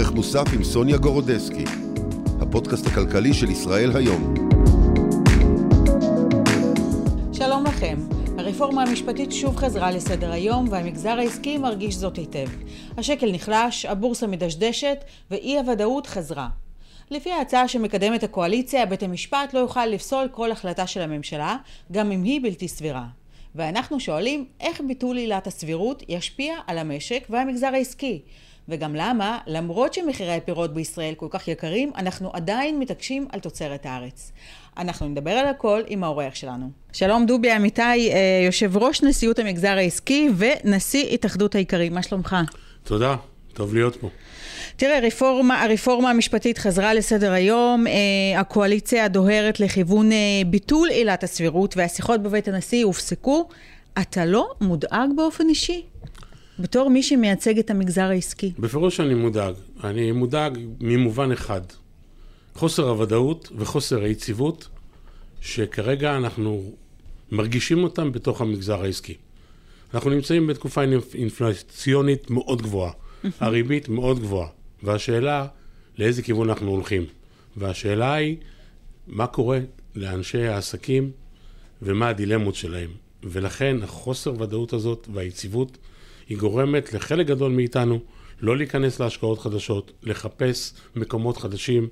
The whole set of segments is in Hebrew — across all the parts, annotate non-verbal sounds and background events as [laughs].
ערך מוסף עם סוניה גורודסקי, הפודקאסט הכלכלי של ישראל היום. שלום לכם. הרפורמה המשפטית שוב חזרה לסדר היום והמגזר העסקי מרגיש זאת היטב. השקל נחלש, הבורסה מדשדשת ואי הוודאות חזרה. לפי ההצעה שמקדמת הקואליציה, בית המשפט לא יוכל לפסול כל החלטה של הממשלה, גם אם היא בלתי סבירה. ואנחנו שואלים איך ביטול עילת הסבירות ישפיע על המשק והמגזר העסקי. וגם למה, למרות שמחירי הפירות בישראל כל כך יקרים, אנחנו עדיין מתעקשים על תוצרת הארץ. אנחנו נדבר על הכל עם האורח שלנו. שלום דובי אמיתי, אה, יושב ראש נשיאות המגזר העסקי ונשיא התאחדות האיכרים, מה שלומך? תודה, טוב להיות פה. תראה, רפורמה, הרפורמה המשפטית חזרה לסדר היום, אה, הקואליציה דוהרת לכיוון אה, ביטול עילת הסבירות והשיחות בבית הנשיא הופסקו. אתה לא מודאג באופן אישי? בתור מי שמייצג את המגזר העסקי. בפירוש אני מודאג. אני מודאג ממובן אחד. חוסר הוודאות וחוסר היציבות שכרגע אנחנו מרגישים אותם בתוך המגזר העסקי. אנחנו נמצאים בתקופה אינפלציונית מאוד גבוהה, הריבית מאוד גבוהה, והשאלה לאיזה כיוון אנחנו הולכים. והשאלה היא, מה קורה לאנשי העסקים ומה הדילמות שלהם. ולכן החוסר ודאות הזאת והיציבות היא גורמת לחלק גדול מאיתנו לא להיכנס להשקעות חדשות, לחפש מקומות חדשים.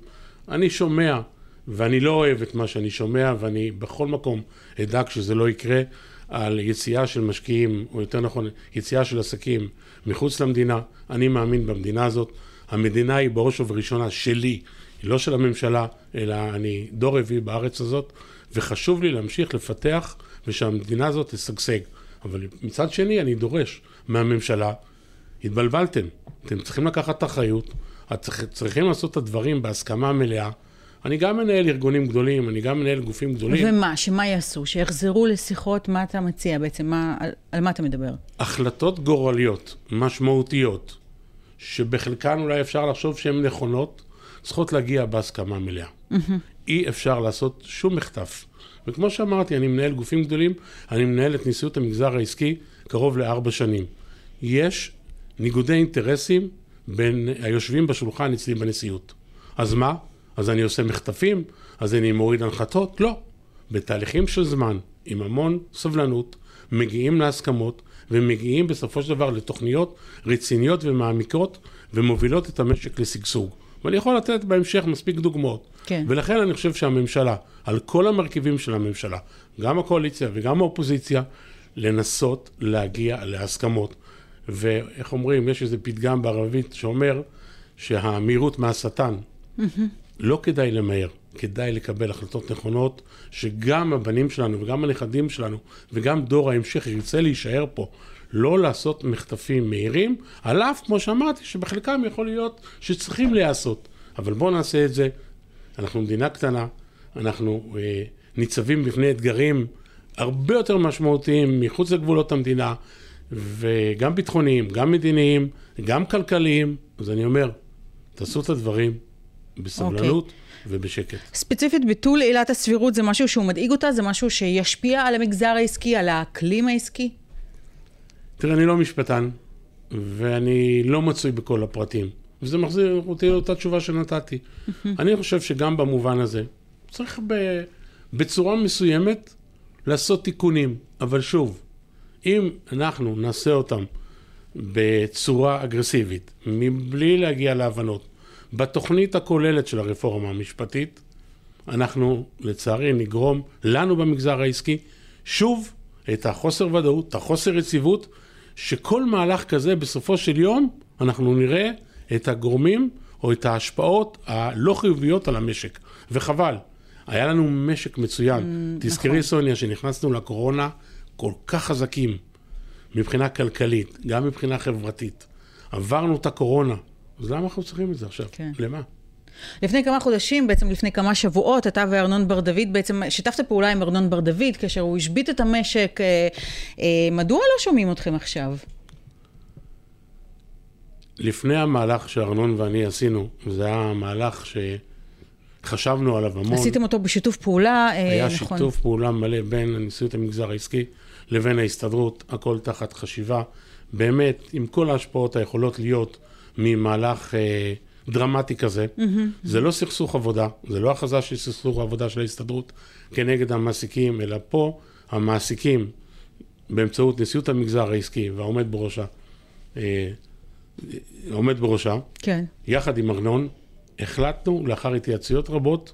אני שומע, ואני לא אוהב את מה שאני שומע, ואני בכל מקום אדאג שזה לא יקרה, על יציאה של משקיעים, או יותר נכון, יציאה של עסקים מחוץ למדינה. אני מאמין במדינה הזאת. המדינה היא בראש ובראשונה שלי, היא לא של הממשלה, אלא אני דור רביעי בארץ הזאת, וחשוב לי להמשיך לפתח ושהמדינה הזאת תשגשג. אבל מצד שני, אני דורש מהממשלה, התבלבלתם, אתם צריכים לקחת אחריות, אתם צריכים לעשות את הדברים בהסכמה מלאה. אני גם מנהל ארגונים גדולים, אני גם מנהל גופים גדולים. ומה? שמה יעשו? שיחזרו לשיחות? מה אתה מציע בעצם? מה, על, על מה אתה מדבר? החלטות גורליות, משמעותיות, שבחלקן אולי אפשר לחשוב שהן נכונות, צריכות להגיע בהסכמה מלאה. Mm-hmm. אי אפשר לעשות שום מחטף. וכמו שאמרתי, אני מנהל גופים גדולים, אני מנהל את נשיאות המגזר העסקי קרוב לארבע שנים. יש ניגודי אינטרסים בין היושבים בשולחן אצלי בנשיאות. אז מה? אז אני עושה מחטפים? אז אני מוריד הנחתות? לא. בתהליכים של זמן, עם המון סבלנות, מגיעים להסכמות ומגיעים בסופו של דבר לתוכניות רציניות ומעמיקות ומובילות את המשק לשגשוג. ואני יכול לתת בהמשך מספיק דוגמאות. כן. ולכן אני חושב שהממשלה, על כל המרכיבים של הממשלה, גם הקואליציה וגם האופוזיציה, לנסות להגיע להסכמות. ואיך אומרים, יש איזה פתגם בערבית שאומר שהמהירות מהשטן. לא כדאי למהר, כדאי לקבל החלטות נכונות, שגם הבנים שלנו וגם הנכדים שלנו וגם דור ההמשך ירצה להישאר פה. לא לעשות מחטפים מהירים, על אף, כמו שאמרתי, שבחלקם יכול להיות שצריכים להיעשות. אבל בואו נעשה את זה. אנחנו מדינה קטנה, אנחנו אה, ניצבים בפני אתגרים הרבה יותר משמעותיים מחוץ לגבולות המדינה, וגם ביטחוניים, גם מדיניים, גם כלכליים. אז אני אומר, תעשו את הדברים בסבלנות. Okay. אוקיי. ובשקט. ספציפית ביטול עילת הסבירות זה משהו שהוא מדאיג אותה? זה משהו שישפיע על המגזר העסקי, על האקלים העסקי? תראה, אני לא משפטן, ואני לא מצוי בכל הפרטים. וזה מחזיר אותי לאותה תשובה שנתתי. [laughs] אני חושב שגם במובן הזה, צריך ב, בצורה מסוימת לעשות תיקונים. אבל שוב, אם אנחנו נעשה אותם בצורה אגרסיבית, מבלי להגיע להבנות, בתוכנית הכוללת של הרפורמה המשפטית, אנחנו לצערי נגרום לנו במגזר העסקי שוב את החוסר ודאות, את החוסר יציבות, שכל מהלך כזה בסופו של יום אנחנו נראה את הגורמים או את ההשפעות הלא חיוביות על המשק. וחבל, היה לנו משק מצוין. Mm, תזכרי נכון. סוניה שנכנסנו לקורונה כל כך חזקים מבחינה כלכלית, גם מבחינה חברתית. עברנו את הקורונה, אז למה אנחנו צריכים את זה עכשיו? כן. למה? לפני כמה חודשים, בעצם לפני כמה שבועות, אתה וארנון בר דוד בעצם שיתפת פעולה עם ארנון בר דוד כאשר הוא השבית את המשק. אה, אה, מדוע לא שומעים אתכם עכשיו? לפני המהלך שארנון ואני עשינו, זה היה מהלך שחשבנו עליו המון. עשיתם אותו בשיתוף פעולה, אה, היה נכון. היה שיתוף פעולה מלא בין נשיאות המגזר העסקי לבין ההסתדרות, הכל תחת חשיבה. באמת, עם כל ההשפעות היכולות להיות ממהלך... דרמטי כזה. זה לא סכסוך עבודה, זה לא הכרזה של סכסוך עבודה של ההסתדרות כנגד המעסיקים, אלא פה המעסיקים, באמצעות נשיאות המגזר העסקי והעומד בראשה, אה, עומד בראשה, כן. יחד עם ארנון, החלטנו לאחר התייעצויות רבות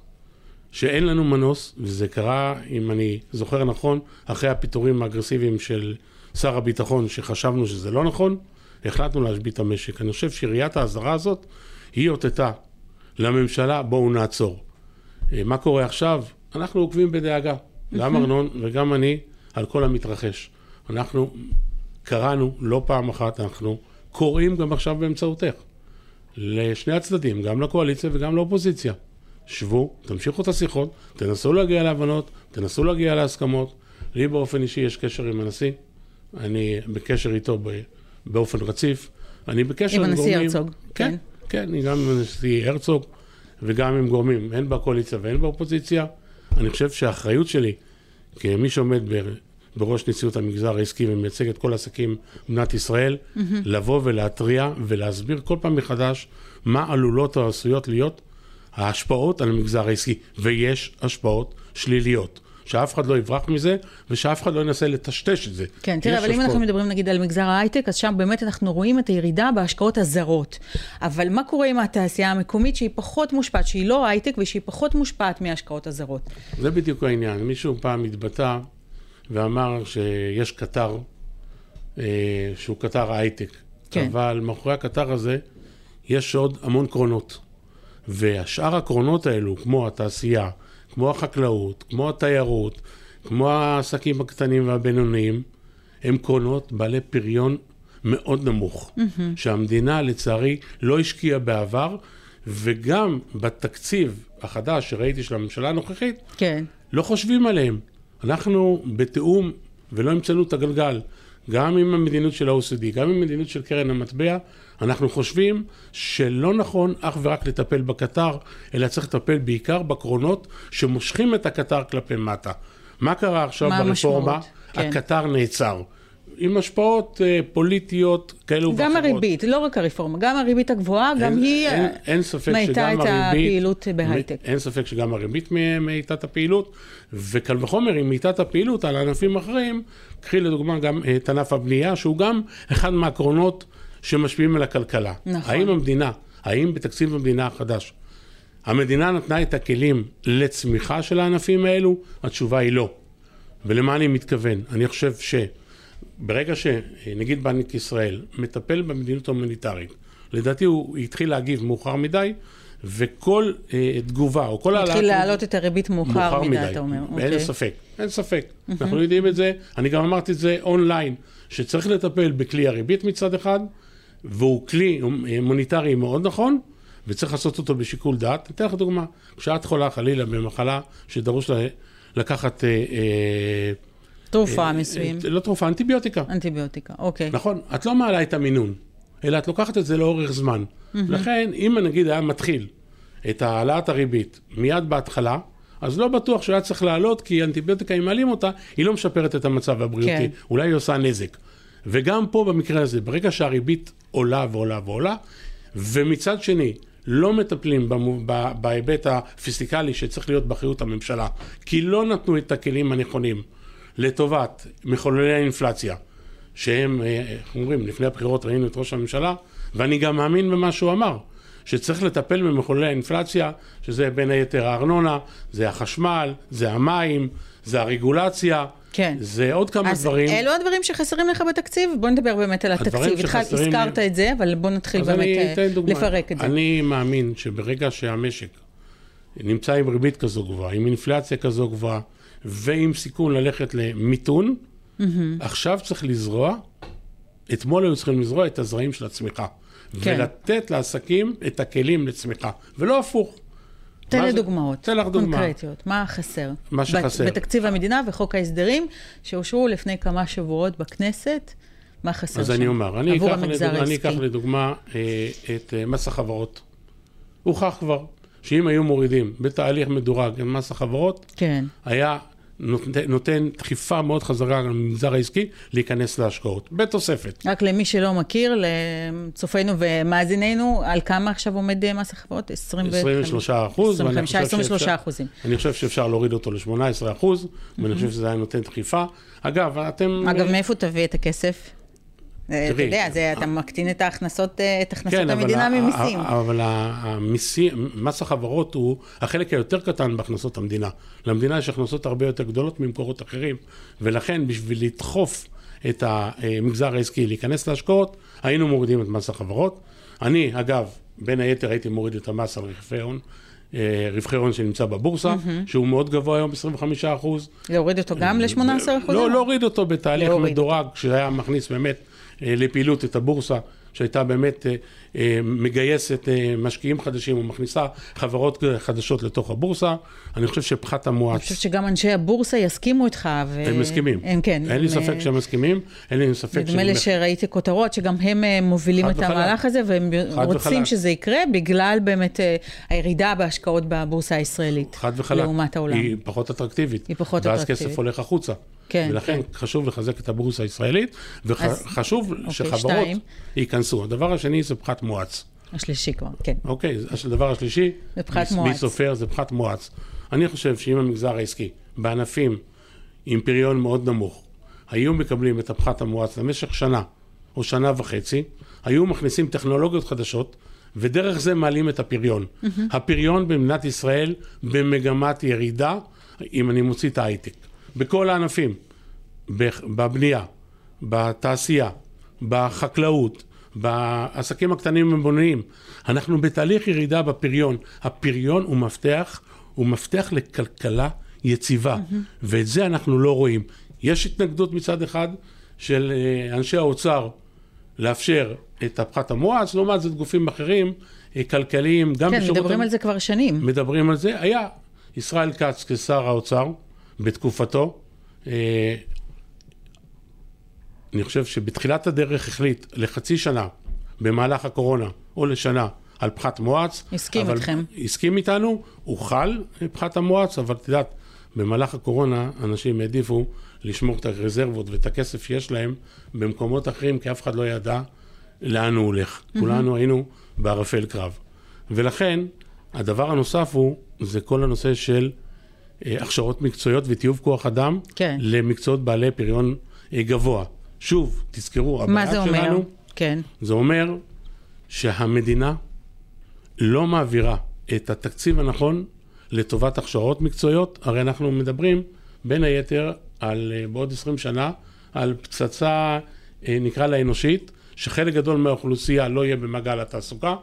שאין לנו מנוס, וזה קרה, אם אני זוכר נכון, אחרי הפיטורים האגרסיביים של שר הביטחון, שחשבנו שזה לא נכון, החלטנו להשבית את המשק. אני חושב שראיית האזהרה הזאת, היא אותתה לממשלה, בואו נעצור. אה, מה קורה עכשיו? אנחנו עוקבים בדאגה, גם ארנון וגם אני, על כל המתרחש. אנחנו קראנו לא פעם אחת, אנחנו קוראים גם עכשיו באמצעותך. לשני הצדדים, גם לקואליציה וגם לאופוזיציה. שבו, תמשיכו את השיחות, תנסו להגיע להבנות, תנסו להגיע להסכמות. לי באופן אישי יש קשר עם הנשיא, אני בקשר איתו באופן רציף. אני בקשר עם עם הנשיא גורמים... הרצוג, כן, כן. כן, אני גם עם הנשיא הרצוג וגם עם גורמים, הן בקואליציה והן באופוזיציה. אני חושב שהאחריות שלי, כמי שעומד. בראש נשיאות המגזר העסקי ומייצג את כל העסקים במדינת ישראל, mm-hmm. לבוא ולהתריע ולהסביר כל פעם מחדש מה עלולות או עשויות להיות ההשפעות על המגזר העסקי, ויש השפעות שליליות. שאף אחד לא יברח מזה, ושאף אחד לא ינסה לטשטש את זה. כן, תראה, אבל אם. אנחנו מדברים נגיד על מגזר ההייטק, אז שם באמת אנחנו רואים את הירידה בהשקעות הזרות. אבל מה קורה עם התעשייה המקומית שהיא פחות מושפעת, שהיא לא הייטק ושהיא פחות מושפעת מההשקעות הזרות? זה בדיוק העניין. מישהו פעם התבטא ואמר שיש קטר, אה, שהוא קטר הייטק. כן. אבל מאחורי הקטר הזה יש עוד המון קרונות. והשאר הקרונות האלו, כמו התעשייה, כמו החקלאות, כמו התיירות, כמו העסקים הקטנים והבינוניים, הם קרונות בעלי פריון מאוד נמוך, mm-hmm. שהמדינה לצערי לא השקיעה בעבר, וגם בתקציב החדש שראיתי של הממשלה הנוכחית, כן. לא חושבים עליהם. אנחנו בתיאום ולא המצאנו את הגלגל. גם עם המדיניות של ה-OCD, גם עם המדיניות של קרן המטבע, אנחנו חושבים שלא נכון אך ורק לטפל בקטר, אלא צריך לטפל בעיקר בקרונות שמושכים את הקטר כלפי מטה. מה קרה עכשיו מה ברפורמה? המשמעות? כן. הקטר נעצר. עם השפעות אה, פוליטיות כאלו ואחרות. גם הריבית, לא רק הרפורמה, גם הריבית הגבוהה, גם אין, היא אין, אין מאיטה שגם את הריבית, הפעילות בהייטק. אין ספק שגם הריבית מ- מאיטה את הפעילות, וקל וחומר אם מאיטה את הפעילות על ענפים אחרים, קחי לדוגמה גם אה, את ענף הבנייה, שהוא גם אחד מהקרונות שמשפיעים על הכלכלה. נכון. האם המדינה, האם בתקציב המדינה החדש, המדינה נתנה את הכלים לצמיחה של הענפים האלו? התשובה היא לא. ולמה אני מתכוון? אני חושב שברגע שנגיד בנק ישראל מטפל במדיניות ההומניטרית, לדעתי הוא התחיל להגיב מאוחר מדי, וכל אה, תגובה או כל העלאת... התחיל להעלות את הריבית מאוחר מדי, אתה אומר. אין אוקיי. ספק, אין ספק. אנחנו יודעים את זה, אני גם אמרתי את זה אונליין, שצריך לטפל בכלי הריבית מצד אחד, והוא כלי מוניטרי מאוד נכון, וצריך לעשות אותו בשיקול דעת. אתן לך דוגמה, כשאת חולה חלילה במחלה שדרוש לה- לקחת, אה, אה, תרופה אה, מסוים, לא תרופה, אנטיביוטיקה. אנטיביוטיקה, אוקיי. נכון, את לא מעלה את המינון, אלא את לוקחת את זה לאורך זמן. לכן, אם נגיד היה מתחיל את העלאת הריבית מיד בהתחלה, אז לא בטוח שהוא היה צריך לעלות, כי אנטיביוטיקה, אם מעלים אותה, היא לא משפרת את המצב הבריאותי. כן. אולי היא עושה נזק. וגם פה במקרה הזה, ברגע שהריבית עולה ועולה ועולה, ומצד שני, לא מטפלים בהיבט הפיסקלי שצריך להיות באחריות הממשלה, כי לא נתנו את הכלים הנכונים לטובת מחוללי האינפלציה, שהם, אה, איך אומרים, לפני הבחירות ראינו את ראש הממשלה, ואני גם מאמין במה שהוא אמר, שצריך לטפל במחוללי האינפלציה, שזה בין היתר הארנונה, זה החשמל, זה המים, זה הרגולציה, כן. זה עוד כמה אז דברים. אלו הדברים שחסרים לך בתקציב? בוא נדבר באמת על התקציב. שחסרים הזכרת את זה, אבל בוא נתחיל אז באמת אה. לפרק את זה. אני מאמין שברגע שהמשק נמצא עם ריבית כזו גבוהה, עם אינפלציה כזו גבוהה, ועם סיכון ללכת למיתון, עכשיו צריך לזרוע, אתמול היו צריכים לזרוע את הזרעים של הצמיחה. כן. ולתת לעסקים את הכלים לצמיחה, ולא הפוך. תן לי דוגמאות. תן לך דוגמה. קונקרטיות. מה חסר? מה שחסר. בתקציב המדינה וחוק ההסדרים, שאושרו לפני כמה שבועות בכנסת, מה חסר אז שם? אני אומר, אני אקח, לדוגמה, אני. אקח לדוגמה אה, את אה, מס החברות. הוכח כבר שאם היו מורידים בתהליך מדורג את מס החברות, כן. היה נותן, נותן דחיפה מאוד חזרה למגזר העסקי להיכנס להשקעות, בתוספת. רק למי שלא מכיר, לצופינו ומאזיננו, על כמה עכשיו עומד אה, מס החברות? 23 אחוז. 25, 23 אחוזים. אני חושב שאפשר להוריד אותו ל-18 אחוז, ואני חושב שזה היה נותן דחיפה. אגב, אתם... אגב, מאיפה תביא את הכסף? אה, אתה יודע, זה, אתה מקטין את ההכנסות, אה, את הכנסות כן, המדינה ממיסים. אבל המיסים, מס החברות הוא החלק היותר קטן בהכנסות המדינה. למדינה יש הכנסות הרבה יותר גדולות ממקורות אחרים, ולכן בשביל לדחוף את המגזר העסקי להיכנס להשקעות, היינו מורידים את מס החברות. אני, אגב, בין היתר הייתי מוריד את המס על רווחי הון. אה, רווחי הון שנמצא בבורסה, שהוא מאוד גבוה היום, 25 אחוז. להוריד אותו גם ל-18 אחוזים? לא, להוריד אותו בתהליך מדורג, שהיה מכניס באמת לפעילות את הבורסה, שהייתה באמת אה, אה, מגייסת אה, משקיעים חדשים ומכניסה חברות חדשות לתוך הבורסה. אני חושב שפחת אני המואץ, חושבת שגם אנשי הבורסה יסכימו איתך. ו... הם מסכימים. הם כן. אין לי הם, ספק אה, שהם מסכימים, אין לי ספק נדמה לי שראיתי כותרות שגם הם אה, מובילים את וחלק. המהלך הזה, והם רוצים וחלק. שזה יקרה בגלל באמת אה, הירידה בהשקעות בבורסה הישראלית. חד וחלק, לעומת העולם. היא פחות אטרקטיבית. היא פחות ואז אטרקטיבית. כסף הולך החוצה. כן, ולכן כן. חשוב לחזק את הבורסה הישראלית, אז- וחשוב אוקיי, שחברות שתיים. ייכנסו. הדבר השני זה פחת מואץ. השלישי כבר, כן. אוקיי, אז הדבר השלישי, זה פחת מואץ. מי סופר זה פחת מואץ. אני חושב שאם המגזר העסקי, בענפים עם פריון מאוד נמוך, היו מקבלים את הפחת המואץ למשך שנה או שנה וחצי, היו מכניסים טכנולוגיות חדשות, ודרך זה מעלים את הפריון. הפריון במדינת ישראל במגמת ירידה, אם אני מוציא את ההייטק. בכל הענפים, בבנייה, בתעשייה, בחקלאות, בעסקים הקטנים והבינוניים. אנחנו בתהליך ירידה בפריון. הפריון הוא מפתח, הוא מפתח לכלכלה יציבה, ואת זה אנחנו לא רואים. יש התנגדות מצד אחד של אה, אנשי האוצר לאפשר את הפחת המואץ, לעומת זאת גופים אחרים, אה, כלכליים, גם כן, בשירות... מדברים המ- על זה כבר שנים. מדברים על זה. היה ישראל כץ כשר האוצר בתקופתו. אה, אני חושב שבתחילת הדרך החליט לחצי שנה במהלך הקורונה או לשנה על פחת מואץ. הסכים איתכם. הסכים איתנו, הוא חל פחת המואץ, אבל את יודעת, במהלך הקורונה אנשים העדיפו לשמור את הרזרבות ואת הכסף שיש להם במקומות אחרים, כי אף אחד לא ידע לאן הוא הולך. כולנו היינו בערפל קרב. ולכן, הדבר הנוסף הוא, זה כל הנושא של אה, הכשרות מקצועיות וטיוב כוח אדם כן. למקצועות בעלי פריון אה, גבוה. שוב, תזכרו, מה הבעיה זה אומר? שלנו, כן. זה אומר שהמדינה לא מעבירה את התקציב הנכון לטובת הכשרות מקצועיות, הרי אנחנו מדברים בין היתר על אה, בעוד 20 שנה, על פצצה, אה, נקרא לה אנושית, שחלק גדול מהאוכלוסייה לא יהיה במעגל התעסוקה.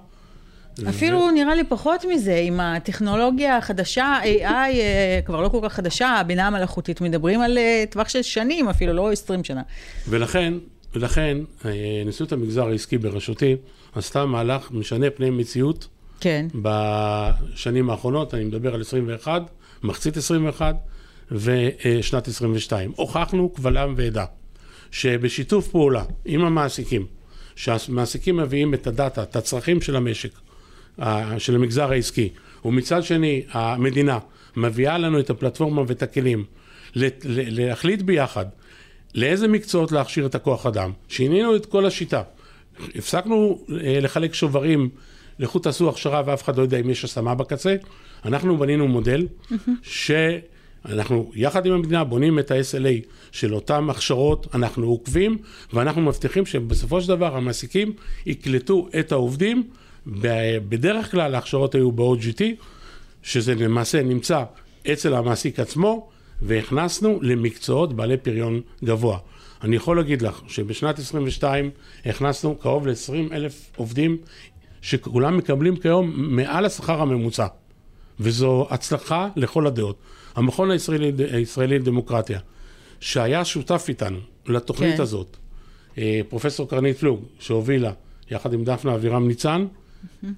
אפילו נראה לי פחות מזה, עם הטכנולוגיה החדשה, AI אה, כבר לא כל כך חדשה, הבינה המלאכותית, מדברים על אה, טווח של שנים אפילו, לא 20 שנה. ולכן, ולכן, אה, נשיאות המגזר העסקי בראשותי עשתה מהלך משנה פני מציאות כן. בשנים האחרונות, אני מדבר על 21, מחצית 21 ושנת 22. הוכחנו קבל עם ועדה שבשיתוף פעולה עם המעסיקים, שהמעסיקים מביאים את הדאטה, את הצרכים של המשק, של המגזר העסקי, ומצד שני המדינה מביאה לנו את הפלטפורמה ואת הכלים להחליט ביחד לאיזה מקצועות להכשיר את הכוח אדם. שינינו את כל השיטה. הפסקנו אה, לחלק שוברים, לכו תעשו הכשרה ואף אחד לא יודע אם יש השמה בקצה. אנחנו בנינו מודל שאנחנו יחד עם המדינה בונים את ה-SLA של אותן הכשרות, אנחנו עוקבים ואנחנו מבטיחים שבסופו של דבר המעסיקים יקלטו את העובדים. בדרך כלל ההכשרות היו ב-OGT, שזה למעשה נמצא אצל המעסיק עצמו, והכנסנו למקצועות בעלי פריון גבוה. אני יכול להגיד לך שבשנת 22 הכנסנו קרוב ל-20 אלף עובדים שכולם מקבלים כיום מעל השכר הממוצע. וזו הצלחה לכל הדעות. המכון הישראלי, הישראלי לדמוקרטיה, שהיה שותף איתנו לתוכנית כן. כן. הזאת, אה, פרופסור קרנית פלוג, שהובילה יחד עם דפנה אבירם ניצן,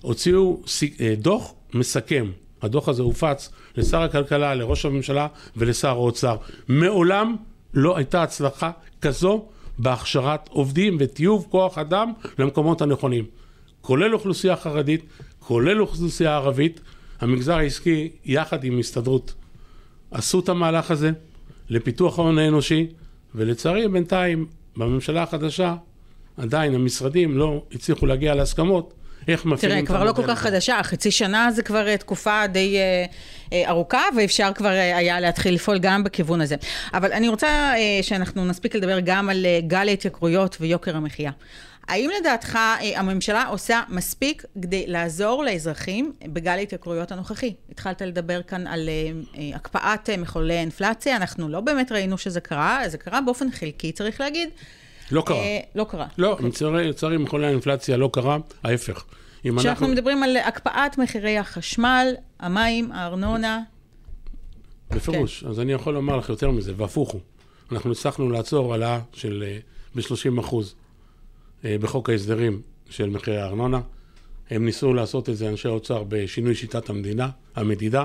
הוציאו אה, דוח מסכם. הדוח הזה הופץ לשר הכלכלה, לראש הממשלה ולשר האוצר. מעולם לא הייתה הצלחה כזו בהכשרת עובדים וטיוב כוח אדם למקומות הנכונים. כולל אוכלוסייה חרדית, כולל אוכלוסייה ערבית. המגזר העסקי, יחד עם הסתדרות, עשו את המהלך הזה, לפיתוח ההון האנושי, ולצערי בינתיים בממשלה החדשה עדיין המשרדים לא הצליחו להגיע להסכמות איך מפעילים תראה, כבר לא כל כך. חדשה, חצי שנה זה כבר אה, תקופה די אה, אה, ארוכה, ואפשר כבר אה, היה להתחיל לפעול גם בכיוון הזה. אבל אני רוצה אה, שאנחנו נספיק לדבר גם על אה, גל ההתייקרויות ויוקר המחיה. האם לדעתך הממשלה עושה מספיק כדי לעזור לאזרחים בגל ההתייקרויות הנוכחי? התחלת לדבר כאן על הקפאת מחוללי אינפלציה, אנחנו לא באמת ראינו שזה קרה, זה קרה באופן חלקי, צריך להגיד. לא קרה. אה, לא קרה. לא, לצערי לצערי מחולל האינפלציה לא קרה, ההפך. כשאנחנו אנחנו, מדברים על הקפאת מחירי החשמל, המים, הארנונה, בפירוש, כן. אז אני יכול לומר לך יותר מזה, והפוך הוא. אנחנו הצלחנו לעצור העלאה של ב-30 אחוז בחוק ההסדרים של מחירי הארנונה. הם ניסו לעשות את זה, אנשי האוצר, בשינוי שיטת המדינה, המדידה,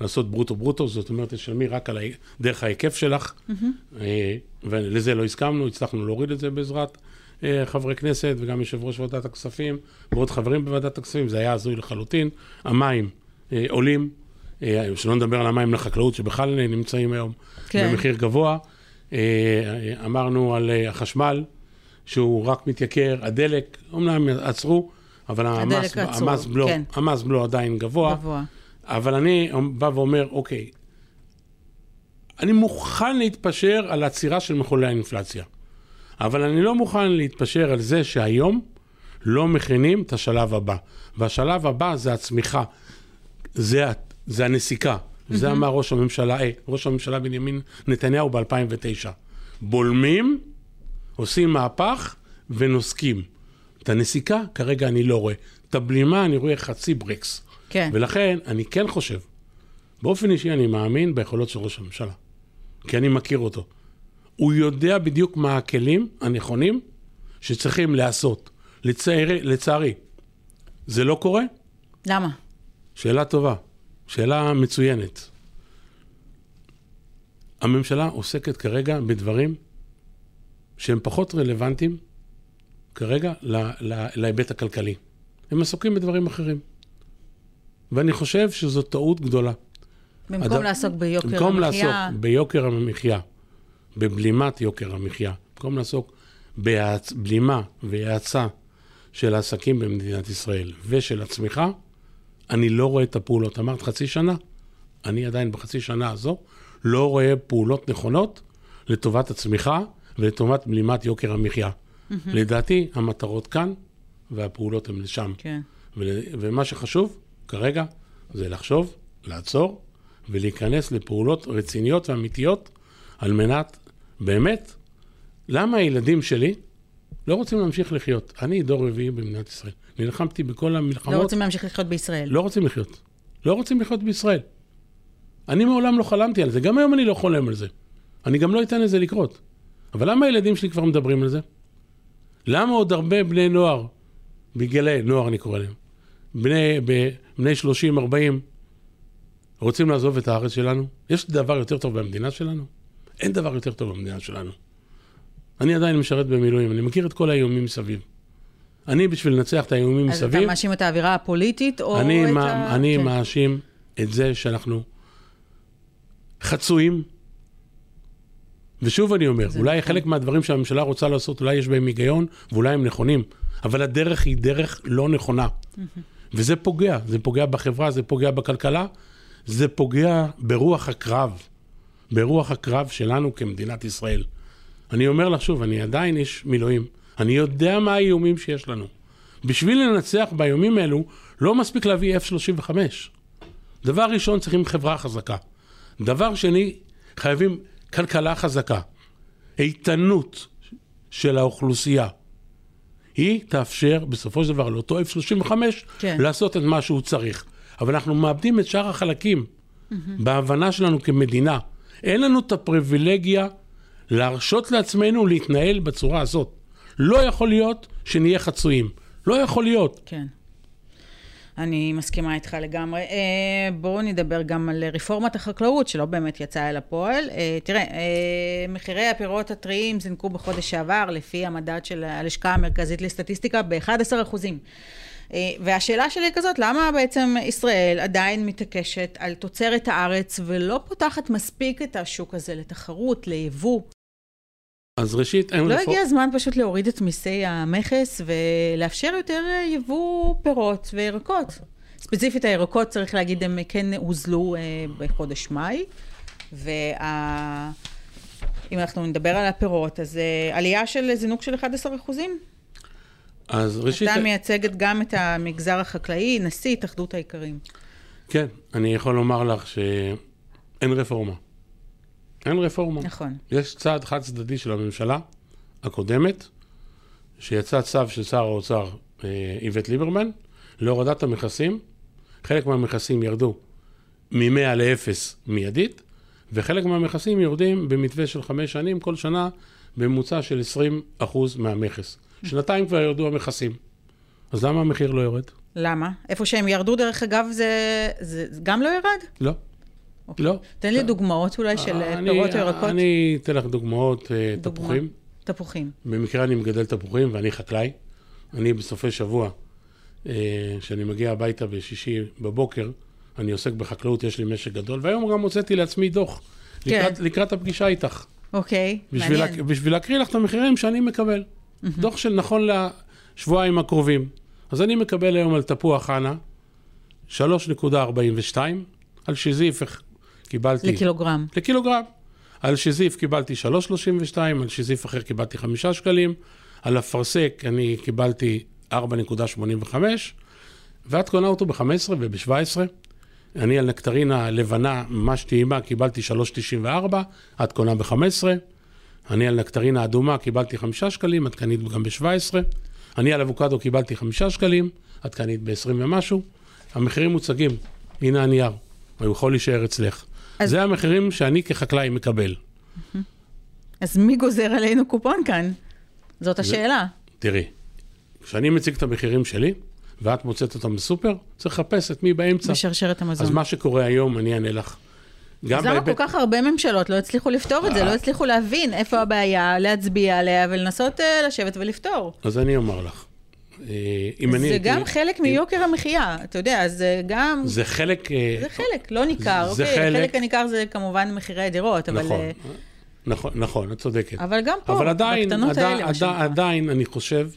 לעשות ברוטו ברוטו, זאת אומרת, תשלמי רק על ה... דרך ההיקף שלך, אה, ולזה לא הסכמנו, הצלחנו להוריד את זה בעזרת אה, חברי כנסת וגם יושב ראש ועדת הכספים ועוד חברים בוועדת הכספים, זה היה הזוי לחלוטין. המים אה, עולים, שלא נדבר על המים לחקלאות, שבכלל נמצאים היום כן. במחיר גבוה. אמרנו על החשמל, שהוא רק מתייקר, הדלק, אומנם עצרו, אבל המס, עצרו, המס, בלו, כן. המס בלו עדיין גבוה. גבוה. אבל אני בא ואומר, אוקיי, אני מוכן להתפשר על עצירה של מחוללי האינפלציה, אבל אני לא מוכן להתפשר על זה שהיום לא מכינים את השלב הבא. והשלב הבא זה הצמיחה, זה, זה הנסיקה. זה אמר ראש הממשלה, אה, ראש הממשלה בנימין נתניהו ב-2009. בולמים, עושים מהפך ונוסקים. את הנסיקה כרגע אני לא רואה. את הבלימה אני רואה חצי ברקס. כן. ולכן אני כן חושב, באופן אישי אני מאמין ביכולות של ראש הממשלה, כי אני מכיר אותו. הוא יודע בדיוק מה הכלים הנכונים שצריכים להיעשות. לצערי, לצערי, זה לא קורה? למה? שאלה טובה, שאלה מצוינת. הממשלה עוסקת כרגע בדברים שהם פחות רלוונטיים כרגע להיבט הכלכלי. הם עסוקים בדברים אחרים. ואני חושב שזו טעות גדולה. במקום הד- לעסוק ביוקר במקום המחיה, לעסוק ביוקר המחיה, בבלימת יוקר המחיה, במקום לעסוק בבלימה והאצה של העסקים במדינת ישראל ושל הצמיחה, אני לא רואה את הפעולות. אמרת חצי שנה? אני עדיין בחצי שנה הזו לא רואה פעולות נכונות לטובת הצמיחה ולטובת בלימת יוקר המחיה. לדעתי, המטרות כאן והפעולות הן לשם. כן. ול- ומה שחשוב כרגע זה לחשוב, לעצור ולהיכנס לפעולות רציניות ואמיתיות על מנת, באמת, למה הילדים שלי לא רוצים להמשיך לחיות? אני דור רביעי במדינת ישראל. נלחמתי בכל המלחמות. לא רוצים להמשיך לחיות בישראל. לא רוצים לחיות. לא רוצים לחיות בישראל. אני מעולם לא חלמתי על זה, גם היום אני לא חולם על זה. אני גם לא אתן לזה לקרות. אבל למה הילדים שלי כבר מדברים על זה? למה עוד הרבה בני נוער, בגילאי נוער אני קורא להם, בני, בני 30, 40, רוצים לעזוב את הארץ שלנו? יש דבר יותר טוב במדינה שלנו? אין דבר יותר טוב במדינה שלנו. אני עדיין משרת במילואים, אני מכיר את כל האיומים מסביב. אני, בשביל לנצח את האיומים אז מסביב... אתה מאשים את האווירה הפוליטית, או אני, את מה, ה... אני כן. מאשים את זה שאנחנו חצויים. ושוב אני אומר, אולי נכון. חלק מהדברים שהממשלה רוצה לעשות, אולי יש בהם היגיון, ואולי הם נכונים, אבל הדרך היא דרך לא נכונה. וזה פוגע, זה פוגע בחברה, זה פוגע בכלכלה, זה פוגע ברוח הקרב, ברוח הקרב שלנו כמדינת ישראל. אני אומר לך שוב, אני עדיין איש מילואים, אני יודע מה האיומים שיש לנו. בשביל לנצח באיומים האלו, לא מספיק להביא F-35. דבר ראשון, צריכים חברה חזקה. דבר שני, חייבים כלכלה חזקה. איתנות של האוכלוסייה. היא תאפשר בסופו של דבר לאותו F-35 כן. לעשות את מה שהוא צריך. אבל אנחנו מאבדים את שאר החלקים בהבנה שלנו כמדינה. אין לנו את הפריבילגיה להרשות לעצמנו להתנהל בצורה הזאת. לא יכול להיות שנהיה חצויים. לא יכול להיות. כן. אני מסכימה איתך לגמרי. אה, בואו נדבר גם על רפורמת החקלאות, שלא באמת יצאה אל הפועל. אה, תראה, אה, מחירי הפירות הטריים זינקו בחודש שעבר, לפי המדד של הלשכה המרכזית לסטטיסטיקה, ב-11 אחוזים. אה, והשאלה שלי כזאת, למה בעצם ישראל עדיין מתעקשת על תוצרת הארץ ולא פותחת מספיק את השוק הזה לתחרות, ליבוא? אז ראשית, אין לא רפור- הגיע הזמן פשוט להוריד את מיסי המכס ולאפשר יותר יבוא פירות וירקות. ספציפית הירקות, צריך להגיד, הם כן הוזלו אה, בחודש מאי, ואם אנחנו נדבר על הפירות, אז אה, עלייה של זינוק של 11 אחוזים. אז ראשית, אתה מייצגת גם את המגזר החקלאי, נשיא התאחדות האיכרים. כן, אני יכול לומר לך שאין רפורמה. אין רפורמה. נכון. יש צעד חד צדדי של הממשלה הקודמת, שיצא צו של שר האוצר אה, איווט ליברמן להורדת המכסים. חלק מהמכסים ירדו מ-100 ל-0 מיידית, וחלק מהמכסים יורדים במתווה של חמש שנים, כל שנה בממוצע של 20% מהמכס. שנתיים כבר ירדו המכסים. אז למה המחיר לא יורד? למה? איפה שהם ירדו, דרך אגב, זה, זה זה גם לא ירד? לא. לא. תן לי דוגמאות אולי של אני- פירות וירקות. אני אתן לך דוגמאות, אה, דוגמה. תפוחים. תפוחים. במקרה אני מגדל תפוחים ואני חקלאי. אני בסופי שבוע, אה, כשאני מגיע הביתה בשישי בבוקר, אני עוסק בחקלאות, יש לי משק גדול, והיום גם הוצאתי לעצמי דוח. כן. לקראת, לקראת הפגישה איתך. אוקיי, בשביל, מעניין. להק, בשביל להקריא לך את המחירים שאני מקבל. דוח של נכון לשבועיים הקרובים. אז אני מקבל היום על תפוח חנה 3.42, על שזיף קיבלתי... לקילוגרם. לקילוגרם. על שזיף קיבלתי 3.32, על שזיף אחר קיבלתי 5 שקלים, על אפרסק אני קיבלתי 4.85, ואת קונה אותו ב-15 וב-17. אני על נקטרינה לבנה ממש טעימה קיבלתי 3.94, את קונה ב-15. אני על נקטרינה אדומה קיבלתי 5 שקלים, את קנית גם ב-17. אני על אבוקדו קיבלתי 5 שקלים, את קנית ב-20 ומשהו. המחירים מוצגים, הנה הנייר, הוא יכול להישאר אצלך. אז- זה המחירים שאני כחקלאי מקבל. אז מי גוזר עלינו קופון כאן? זאת השאלה. תראי, כשאני מציג את המחירים שלי, ואת מוצאת אותם בסופר, צריך לחפש את מי באמצע. בשרשרת המזון. אז מה שקורה היום, אני אענה לך. גם אז למה כל בהיבט... כך הרבה ממשלות לא הצליחו לפתור את זה? לא הצליחו להבין איפה הבעיה, להצביע עליה ולנסות אה, לשבת ולפתור. אז אני אומר לך. אה, אם אני זה גם חלק מיוקר המחיה, אתה יודע, זה גם... זה חלק... אה, זה חלק, לא ניכר. זה אוקיי, חלק- החלק הניכר זה כמובן מחירי הדירות, אבל... נכון, אה, נכון, נכון, את צודקת. אבל גם פה, אבל עדיין, בקטנות עדיין, האלה, מה עדיין, שנקרא. עדיין אני חושב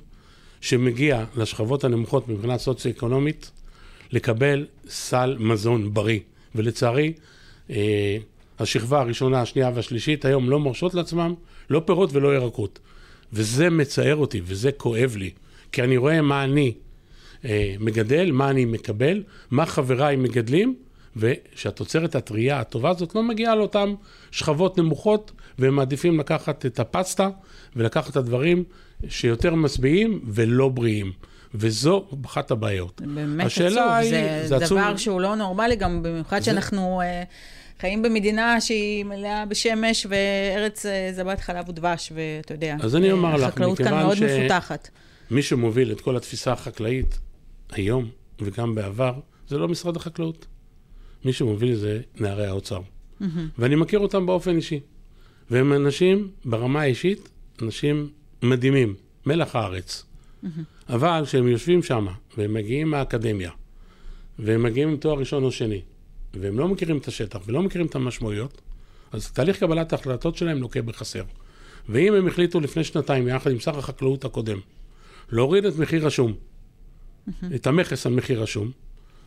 שמגיע לשכבות הנמוכות מבחינה סוציו-אקונומית לקבל סל מזון בריא. ולצערי, אה, השכבה הראשונה, השנייה והשלישית היום לא מרשות לעצמם לא פירות ולא ירקות. וזה מצער אותי וזה כואב לי, כי אני רואה מה אני אה, מגדל, מה אני מקבל, מה חבריי מגדלים, ושהתוצרת הטרייה הטובה הזאת לא מגיעה לאותן שכבות נמוכות, והם מעדיפים לקחת את הפסטה ולקחת את הדברים שיותר משביעים ולא בריאים. וזו אחת הבעיות. באמת עצוב, היא- זה, זה עצוב. דבר שהוא לא נורמלי, גם במיוחד שאנחנו אה, חיים במדינה שהיא מלאה בשמש, וארץ אה, זבת חלב ודבש, ואתה יודע, אז אני אה, אומר לך, החקלאות כאן מכיוון מאוד ש- מפותחת. מי שמוביל את כל התפיסה החקלאית היום וגם בעבר, זה לא משרד החקלאות. מי שמוביל זה נערי האוצר. ואני מכיר אותם באופן אישי. והם אנשים, ברמה האישית, אנשים מדהימים, מלח הארץ. אבל כשהם יושבים שם, והם מגיעים מהאקדמיה, והם מגיעים עם תואר ראשון או שני, והם לא מכירים את השטח ולא מכירים את המשמעויות, אז תהליך קבלת ההחלטות שלהם לוקה בחסר. ואם הם החליטו לפני שנתיים, יחד עם שר החקלאות הקודם, להוריד את מחיר השום, את המכס על מחיר השום,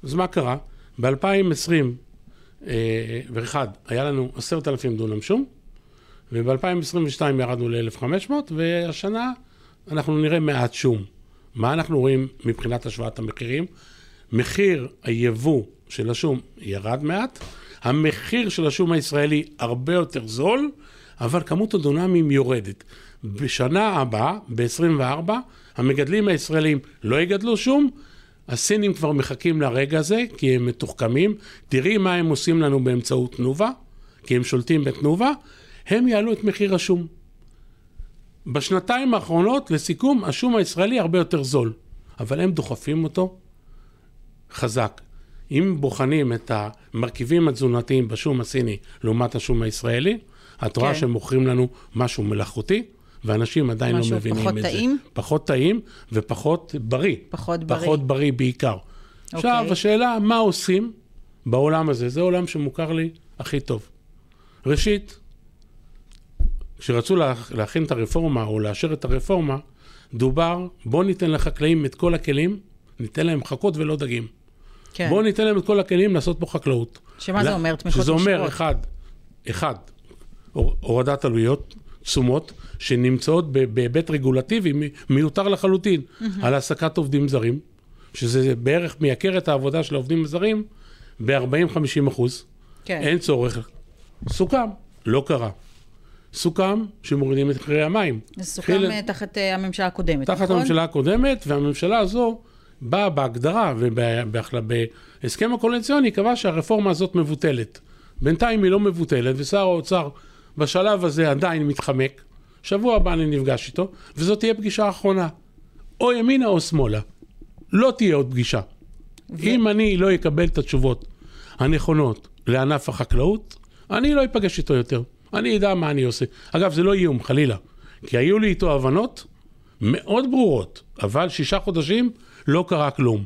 אז מה קרה? ב-2021 היה לנו עשרת אלפים דונם שום, וב-2022 ירדנו ל-1,500, והשנה אנחנו נראה מעט שום. מה אנחנו רואים מבחינת השוואת המחירים? מחיר היבוא של השום ירד מעט, המחיר של השום הישראלי הרבה יותר זול, אבל כמות הדונמים יורדת. בשנה הבאה, ב-24, המגדלים הישראלים לא יגדלו שום, הסינים כבר מחכים לרגע הזה, כי הם מתוחכמים. תראי מה הם עושים לנו באמצעות תנובה, כי הם שולטים בתנובה, הם יעלו את מחיר השום. בשנתיים האחרונות, לסיכום, השום הישראלי הרבה יותר זול, אבל הם דוחפים אותו חזק. אם בוחנים את המרכיבים התזונתיים בשום הסיני לעומת השום הישראלי, את רואה כן. שהם מוכרים לנו משהו מלאכותי, ואנשים עדיין משהו לא מבינים פחות את טעים? זה. פחות טעים ופחות בריא. פחות בריא. פחות בריא בעיקר. עכשיו, אוקיי. השאלה, מה עושים בעולם הזה? זה עולם שמוכר לי הכי טוב. ראשית, כשרצו לה- להכין את הרפורמה או לאשר את הרפורמה, דובר, בואו ניתן לחקלאים את כל הכלים, ניתן להם חכות ולא דגים. כן. בואו ניתן להם את כל הכלים לעשות פה חקלאות. שמה זה לא- אומר? תמיכות שזה אומר, ישירות? אחד, אחד, הור- הורדת עלויות, תשומות, שנמצאות בהיבט רגולטיבי מיותר לחלוטין, על העסקת עובדים זרים, שזה בערך מייקר את העבודה של העובדים הזרים ב-40-50 אחוז. כן. אין צורך. סוכם, לא קרה. סוכם שמורידים את מחירי המים. זה סוכם אה, תחת אה, הממשלה הקודמת, תחת נכון? הממשלה הקודמת, והממשלה הזו באה בהגדרה ובהסכם הקואליציוני קבע שהרפורמה הזאת מבוטלת. בינתיים היא לא מבוטלת, ושר האוצר בשלב הזה עדיין מתחמק. שבוע הבא אני נפגש איתו, וזאת תהיה פגישה אחרונה. או ימינה או שמאלה. לא תהיה עוד פגישה. ו... אם אני לא אקבל את התשובות הנכונות לענף החקלאות, אני לא אפגש איתו יותר. אני אדע מה אני עושה. אגב, זה לא איום, חלילה. כי היו לי איתו הבנות מאוד ברורות, אבל שישה חודשים לא קרה כלום.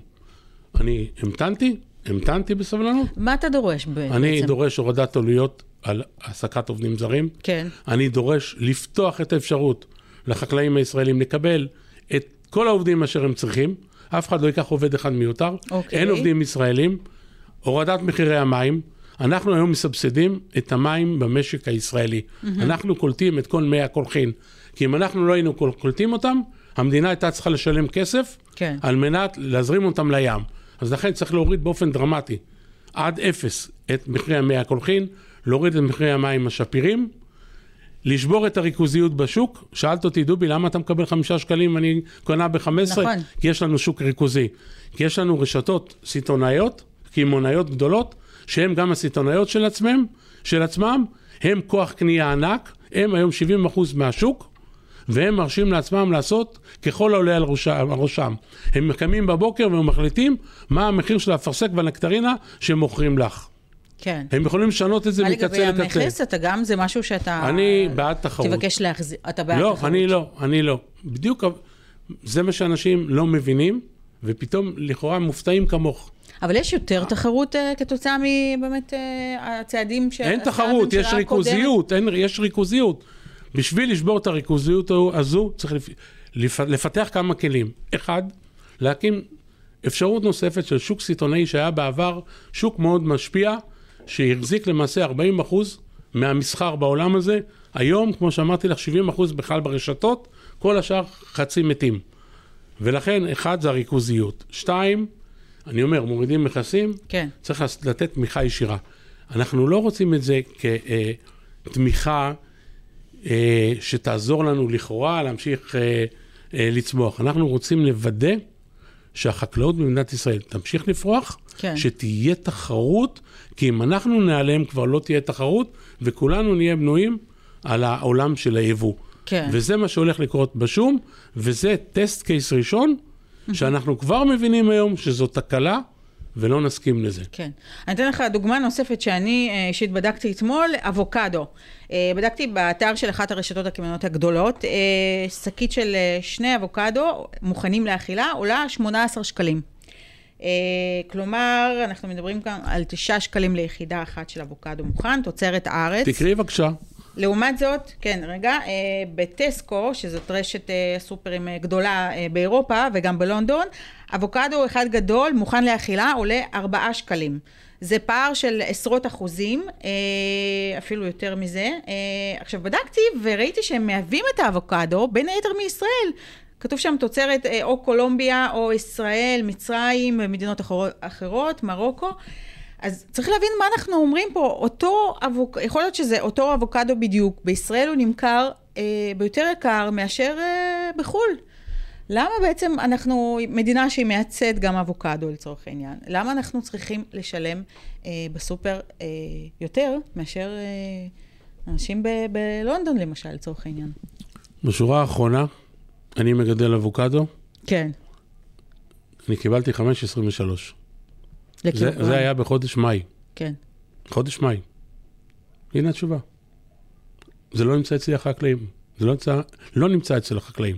אני המתנתי, המתנתי בסבלנות. מה אתה דורש בעצם? אני דורש הורדת עלויות על העסקת עובדים זרים. כן. אני דורש לפתוח את האפשרות לחקלאים הישראלים לקבל את כל העובדים אשר הם צריכים. אף אחד לא ייקח עובד אחד מיותר. אוקיי. אין עובדים ישראלים. הורדת מחירי המים. אנחנו היום מסבסדים את המים במשק הישראלי. אנחנו קולטים את כל מי הקולחין. כי אם אנחנו לא היינו קול- קולטים אותם, המדינה הייתה צריכה לשלם כסף כן. על מנת להזרים אותם לים. אז לכן צריך להוריד באופן דרמטי, עד אפס, את מחירי המי הקולחין, להוריד את מחירי המים השפירים, לשבור את הריכוזיות בשוק. שאלת אותי, דובי, למה אתה מקבל חמישה שקלים ואני קונה ב-15? נכון. כי יש לנו שוק ריכוזי. כי יש לנו רשתות סיטונאיות, קמעונאיות גדולות, שהן גם הסיטונאיות של עצמם, של עצמם, הם כוח קנייה ענק, הם היום 70% מהשוק, והם מרשים לעצמם לעשות ככל העולה על ראש- על ראשם. הם קמים בבוקר ומחליטים מה המחיר של האפרסק והנקטרינה שהם מוכרים לך. כן. הם יכולים לשנות את זה מה לגבי מקצה לקצה. המכס? אתה גם, זה משהו שאתה... אני בעד תחרות. תבקש להחזיר, אתה בעד לא, תחרות. אני לא, אני לא. בדיוק זה מה שאנשים לא מבינים, ופתאום לכאורה מופתעים כמוך. אבל יש יותר תחרות אה, כתוצאה מבאמת אה, הצעדים ש... אין תחרות, יש הקודמת? ריכוזיות, אין, יש ריכוזיות. בשביל לשבור את הריכוזיות הזו, צריך לפ, לפ, לפתח כמה כלים. אחד, להקים אפשרות נוספת של שוק סיטונאי שהיה בעבר שוק מאוד משפיע, שהחזיק למעשה 40 אחוז מהמסחר בעולם הזה. היום, כמו שאמרתי לך, 70 אחוז בכלל ברשתות, כל השאר חצי מתים. ולכן, אחד זה הריכוזיות. שתיים, אני אומר, מורידים מכסים, כן. צריך לתת תמיכה ישירה. אנחנו לא רוצים את זה כתמיכה אה, שתעזור לנו לכאורה להמשיך אה, אה, לצמוח. אנחנו רוצים לוודא שהחקלאות במדינת ישראל תמשיך לפרוח, כן. שתהיה תחרות, כי אם אנחנו ניעלם כבר לא תהיה תחרות, וכולנו נהיה בנויים על העולם של היבוא. כן. וזה מה שהולך לקרות בשום, וזה טסט קייס ראשון, שאנחנו כבר מבינים היום שזו תקלה, ולא נסכים לזה. כן. אני אתן לך דוגמה נוספת שאני אה, אישית בדקתי אתמול, אבוקדו. אה, בדקתי באתר של אחת הרשתות הקמעוניות הגדולות, אה, שקית של שני אבוקדו מוכנים לאכילה עולה 18 שקלים. כלומר, אנחנו מדברים כאן על 9 שקלים ליחידה אחת של אבוקדו מוכן, תוצרת הארץ. תקראי בבקשה. לעומת זאת, כן, רגע, בטסקו, שזאת רשת סופרים גדולה באירופה וגם בלונדון, אבוקדו אחד גדול, מוכן לאכילה, עולה 4 שקלים. זה פער של עשרות אחוזים, אה, אפילו יותר מזה. אה, עכשיו, בדקתי וראיתי שהם מייבאים את האבוקדו, בין היתר מישראל. כתוב שם תוצרת אה, או קולומביה או ישראל, מצרים, מדינות אחרות, מרוקו. אז צריך להבין מה אנחנו אומרים פה, אותו אבוקדו, יכול להיות שזה אותו אבוקדו בדיוק, בישראל הוא נמכר אה, ביותר יקר מאשר אה, בחו"ל. למה בעצם אנחנו מדינה שהיא מייצאת גם אבוקדו לצורך העניין? למה אנחנו צריכים לשלם אה, בסופר אה, יותר מאשר אה, אנשים ב- בלונדון למשל לצורך העניין? בשורה האחרונה, אני מגדל אבוקדו, כן. אני קיבלתי 5.23. זה. זה היה בחודש מאי. כן. חודש מאי. הנה התשובה. זה לא נמצא אצלי החקלאים. זה לא נמצא, לא נמצא אצל החקלאים.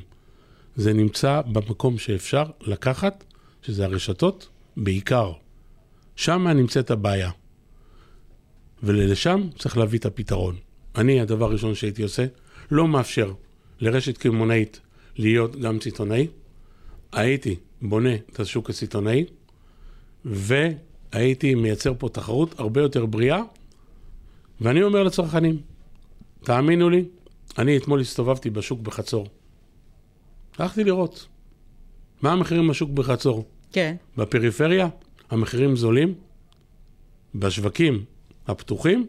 זה נמצא במקום שאפשר לקחת, שזה הרשתות, בעיקר. שם נמצאת הבעיה. ולשם צריך להביא את הפתרון. אני, הדבר הראשון שהייתי עושה, לא מאפשר לרשת קמעונאית להיות גם סיטונאי. הייתי בונה את השוק הסיטונאי, והייתי מייצר פה תחרות הרבה יותר בריאה, ואני אומר לצרכנים, תאמינו לי, אני אתמול הסתובבתי בשוק בחצור. הלכתי לראות מה המחירים בשוק בחצור. כן. בפריפריה המחירים זולים, בשווקים הפתוחים,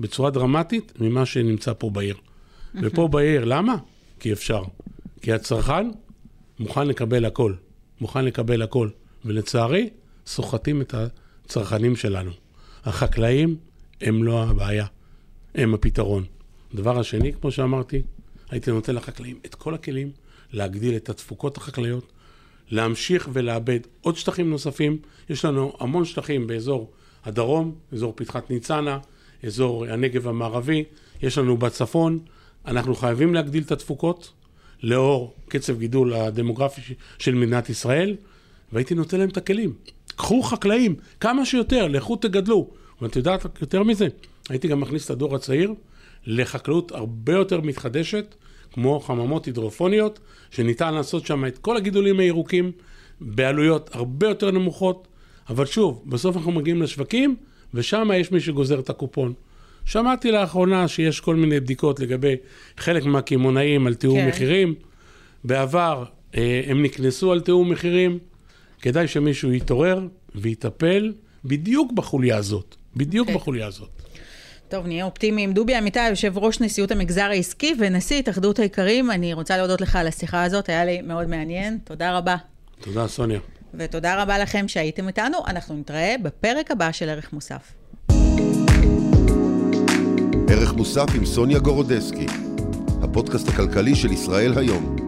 בצורה דרמטית ממה שנמצא פה בעיר. ופה בעיר, למה? כי אפשר. כי הצרכן מוכן לקבל הכל. מוכן לקבל הכל. ולצערי, סוחטים את הצרכנים שלנו. החקלאים הם לא הבעיה, הם הפתרון. הדבר השני, כמו שאמרתי, הייתי נותן לחקלאים את כל הכלים להגדיל את התפוקות החקלאיות, להמשיך ולאבד עוד שטחים נוספים. יש לנו המון שטחים באזור הדרום, אזור פתחת ניצנה, אזור הנגב המערבי, יש לנו בצפון. אנחנו חייבים להגדיל את התפוקות לאור קצב גידול הדמוגרפי של מדינת ישראל, והייתי נותן להם את הכלים. קחו חקלאים, כמה שיותר, לכו תגדלו. ואת יודעת יותר מזה, הייתי גם מכניס את הדור הצעיר לחקלאות הרבה יותר מתחדשת, כמו חממות הידרופוניות, שניתן לעשות שם את כל הגידולים הירוקים בעלויות הרבה יותר נמוכות, אבל שוב, בסוף אנחנו מגיעים לשווקים, ושם יש מי שגוזר את הקופון. שמעתי לאחרונה שיש כל מיני בדיקות לגבי חלק מהקמעונאים על תיאום כן. מחירים. בעבר אה, הם נקנסו על תיאום מחירים. כדאי שמישהו יתעורר ויטפל בדיוק בחוליה הזאת. בדיוק אוקיי. בחוליה הזאת. טוב, נהיה אופטימיים. דובי אמיתי, יושב ראש נשיאות המגזר העסקי ונשיא התאחדות האיכרים, אני רוצה להודות לך על השיחה הזאת, היה לי מאוד מעניין. תודה רבה. תודה, סוניה. ותודה רבה לכם שהייתם איתנו. אנחנו נתראה בפרק הבא של ערך מוסף. ערך מוסף עם סוניה גורודסקי, הפודקאסט הכלכלי של ישראל היום.